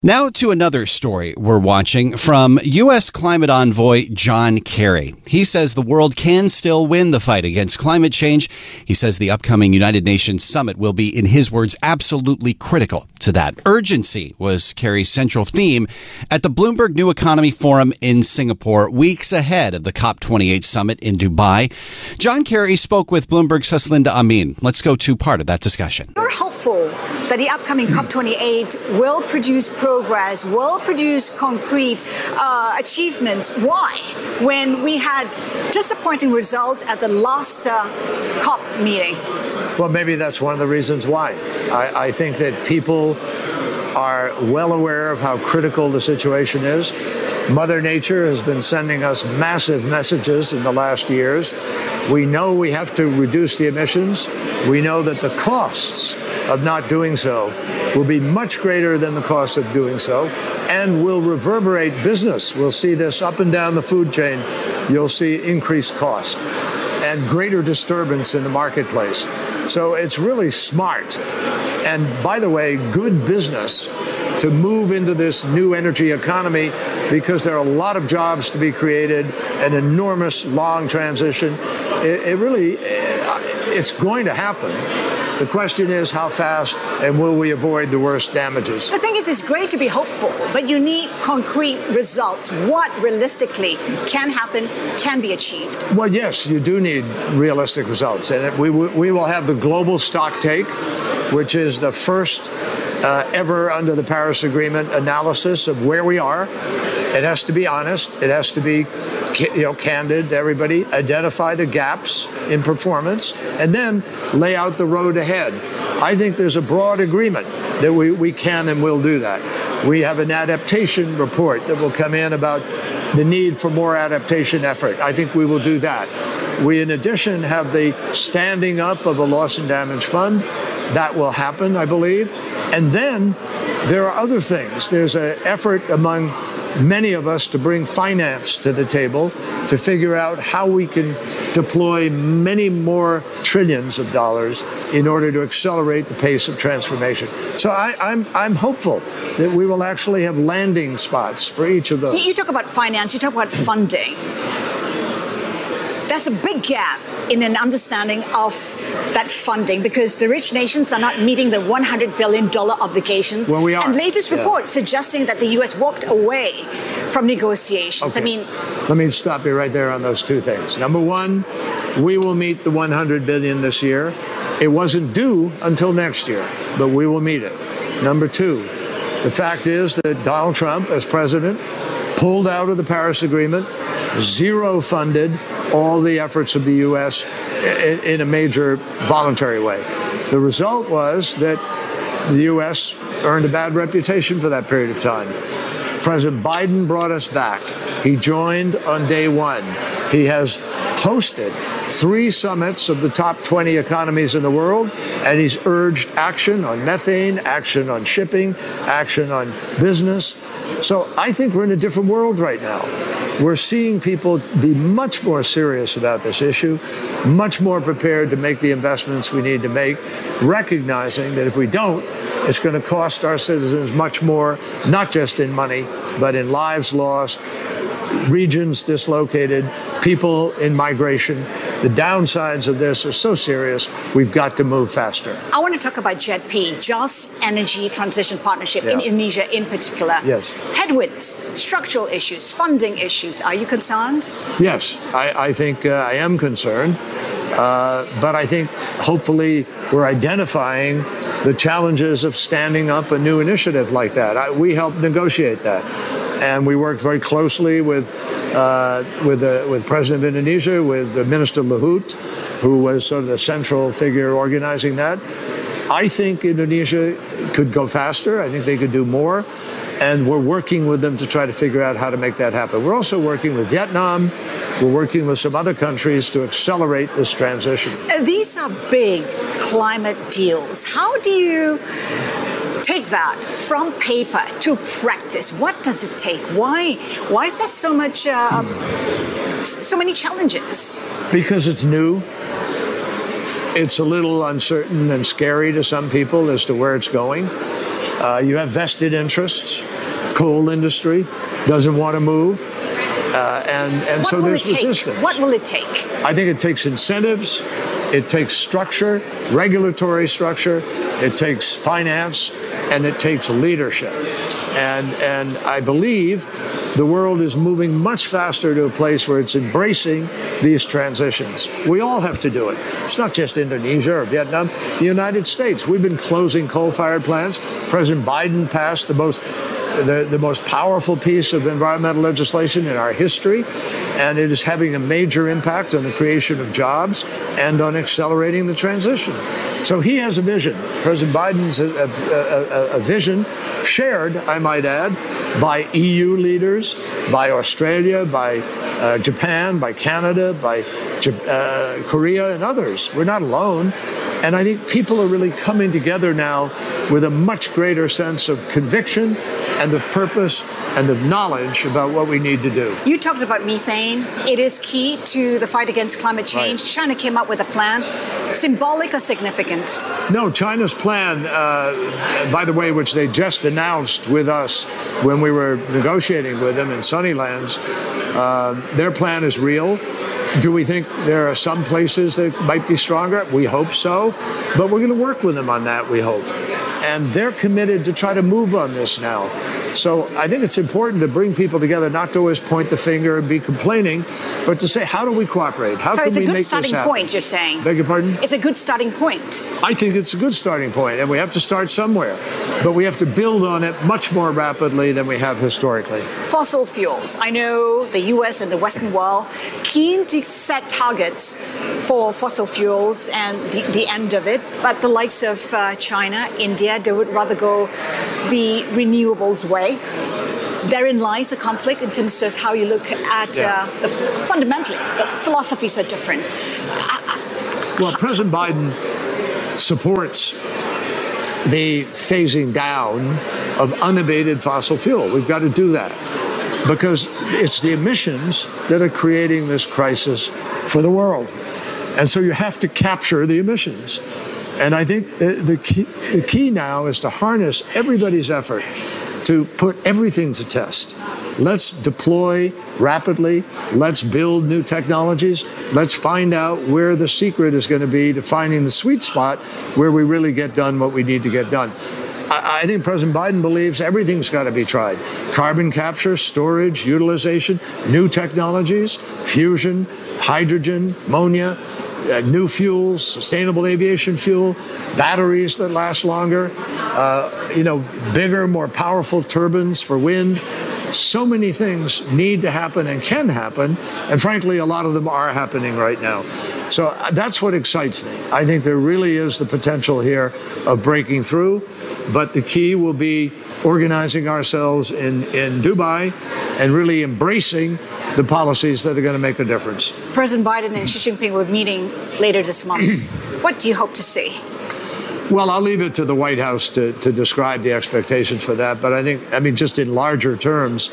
Now to another story we're watching from U.S. climate envoy John Kerry. He says the world can still win the fight against climate change. He says the upcoming United Nations summit will be, in his words, absolutely critical to that. Urgency was Kerry's central theme at the Bloomberg New Economy Forum in Singapore, weeks ahead of the COP28 summit in Dubai. John Kerry spoke with Bloomberg's Haslinda Amin. Let's go to part of that discussion. We're hopeful that the upcoming COP28 will produce progress, will produce concrete uh, achievements. Why? When we had disappointing results at the last uh, COP meeting. Well, maybe that's one of the reasons why. I, I think that people are well aware of how critical the situation is. Mother Nature has been sending us massive messages in the last years. We know we have to reduce the emissions. We know that the costs of not doing so will be much greater than the cost of doing so and will reverberate business. We'll see this up and down the food chain. You'll see increased cost and greater disturbance in the marketplace. So it's really smart. And by the way, good business to move into this new energy economy because there are a lot of jobs to be created, an enormous long transition. It, it really, eh, it's going to happen. The question is how fast and will we avoid the worst damages? The thing is, it's great to be hopeful, but you need concrete results. What realistically can happen, can be achieved? Well, yes, you do need realistic results. And we, we will have the global stock take, which is the first uh, ever under the Paris Agreement analysis of where we are. It has to be honest. It has to be you know, candid to everybody, identify the gaps in performance, and then lay out the road ahead. I think there's a broad agreement that we, we can and will do that. We have an adaptation report that will come in about the need for more adaptation effort. I think we will do that. We, in addition, have the standing up of a loss and damage fund. That will happen, I believe. And then there are other things. There's an effort among many of us to bring finance to the table to figure out how we can deploy many more trillions of dollars in order to accelerate the pace of transformation. So I, am I'm, I'm hopeful that we will actually have landing spots for each of those. You talk about finance, you talk about funding. That's a big gap in an understanding of that funding because the rich nations are not meeting the $100 billion obligation. Well, we are. And latest yeah. reports suggesting that the U.S. walked away from negotiations. Okay. I mean, let me stop you right there on those two things. Number one, we will meet the 100 billion this year. It wasn't due until next year, but we will meet it. Number two, the fact is that Donald Trump, as president, pulled out of the Paris Agreement, zero funded all the efforts of the U.S. in, a major voluntary way. The result was that the U.S. earned a bad reputation for that period of time. President Biden brought us back. He joined on day one. He has hosted three summits of the top 20 economies in the world, and he's urged action on methane, action on shipping, action on business. So I think we're in a different world right now. We're seeing people be much more serious about this issue, much more prepared to make the investments we need to make, recognizing that if we don't, it's going to cost our citizens much more, not just in money, but in lives lost, regions dislocated, people in migration. The downsides of this are so serious, we've got to move faster. I want to talk about JETP, Just Energy Transition Partnership yeah. in Indonesia in particular. Yes. Headwinds, structural issues, funding issues. Are you concerned? Yes, I, I think uh, I am concerned. Uh, but I think hopefully we're identifying the challenges of standing up a new initiative like that. I, we helped negotiate that and we worked very closely with uh, with the, with President of Indonesia, with the Minister Luhut, who was sort of the central figure organizing that. I think Indonesia could go faster. I think they could do more. And we're working with them to try to figure out how to make that happen. We're also working with Vietnam. We're working with some other countries to accelerate this transition. Uh, these are big climate deals. How do you take that from paper to practice? What does it take? Why? Why is there so much? Uh, so many challenges. Because it's new. It's a little uncertain and scary to some people as to where it's going. Uh, you have vested interests. Coal industry doesn't want to move. Uh, and and so there's resistance. What will it take? I think it takes incentives, it takes structure, regulatory structure, it takes finance, and it takes leadership. And and I believe the world is moving much faster to a place where it's embracing these transitions. We all have to do it. It's not just Indonesia or Vietnam, the United States. We've been closing coal fired plants. President Biden passed the most the, the most powerful piece of environmental legislation in our history, and it is having a major impact on the creation of jobs and on accelerating the transition. So he has a vision. President Biden's a, a, a, a vision shared, I might add, by EU leaders, by Australia, by uh, Japan, by Canada, by uh, Korea, and others. We're not alone. And I think people are really coming together now with a much greater sense of conviction and of purpose and of knowledge about what we need to do. You talked about methane. It is key to the fight against climate change. Right. China came up with a plan. Symbolic or significant? No, China's plan, uh, by the way, which they just announced with us when we were negotiating with them in Sunnylands, uh, their plan is real. Do we think there are some places that might be stronger? We hope so. But we're going to work with them on that, we hope. And they're committed to try to move on this now. So I think it's important to bring people together, not to always point the finger and be complaining, but to say, how do we cooperate? How so can we make this happen? So it's a good starting point, you're saying? Beg your pardon? It's a good starting point. I think it's a good starting point, and we have to start somewhere. But we have to build on it much more rapidly than we have historically. Fossil fuels. I know the U.S. and the Western world keen to set targets for fossil fuels and the, the end of it, but the likes of uh, China, India, they would rather go the renewables way. Therein lies the conflict in terms of how you look at yeah. uh, the fundamentally the philosophies are different. Well, President Biden supports the phasing down of unabated fossil fuel. We've got to do that because it's the emissions that are creating this crisis for the world. And so you have to capture the emissions. And I think the key, the key now is to harness everybody's effort to put everything to test. Let's deploy rapidly. Let's build new technologies. Let's find out where the secret is going to be to finding the sweet spot where we really get done what we need to get done. I, think President Biden believes everything's got to be tried carbon capture, storage, utilization, new technologies, fusion, hydrogen, ammonia uh, new fuels, sustainable aviation fuel, batteries that last longer, uh, you know, bigger, more powerful turbines for wind. So many things need to happen and can happen, and frankly, a lot of them are happening right now. So uh, that's what excites me. I think there really is the potential here of breaking through, but the key will be organizing ourselves in, in Dubai and really embracing the policies that are going to make a difference. President Biden and Xi Jinping were meeting later this month. what do you hope to see? Well, I'll leave it to the White House to, to describe the expectations for that. But I think, I mean, just in larger terms,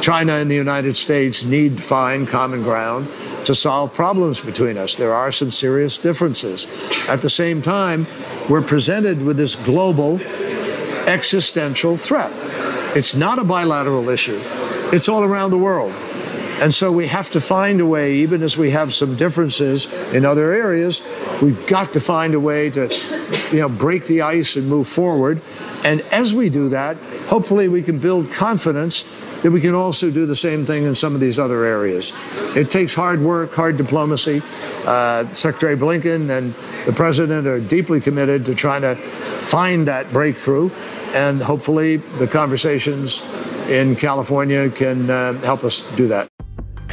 China and the United States need to find common ground to solve problems between us. There are some serious differences. At the same time, we're presented with this global existential threat. It's not a bilateral issue, it's all around the world. And so we have to find a way, even as we have some differences in other areas, we've got to find a way to, you know, break the ice and move forward. And as we do that, hopefully we can build confidence that we can also do the same thing in some of these other areas. It takes hard work, hard diplomacy. Uh, Secretary Blinken and the president are deeply committed to trying to find that breakthrough. And hopefully the conversations in California can uh, help us do that.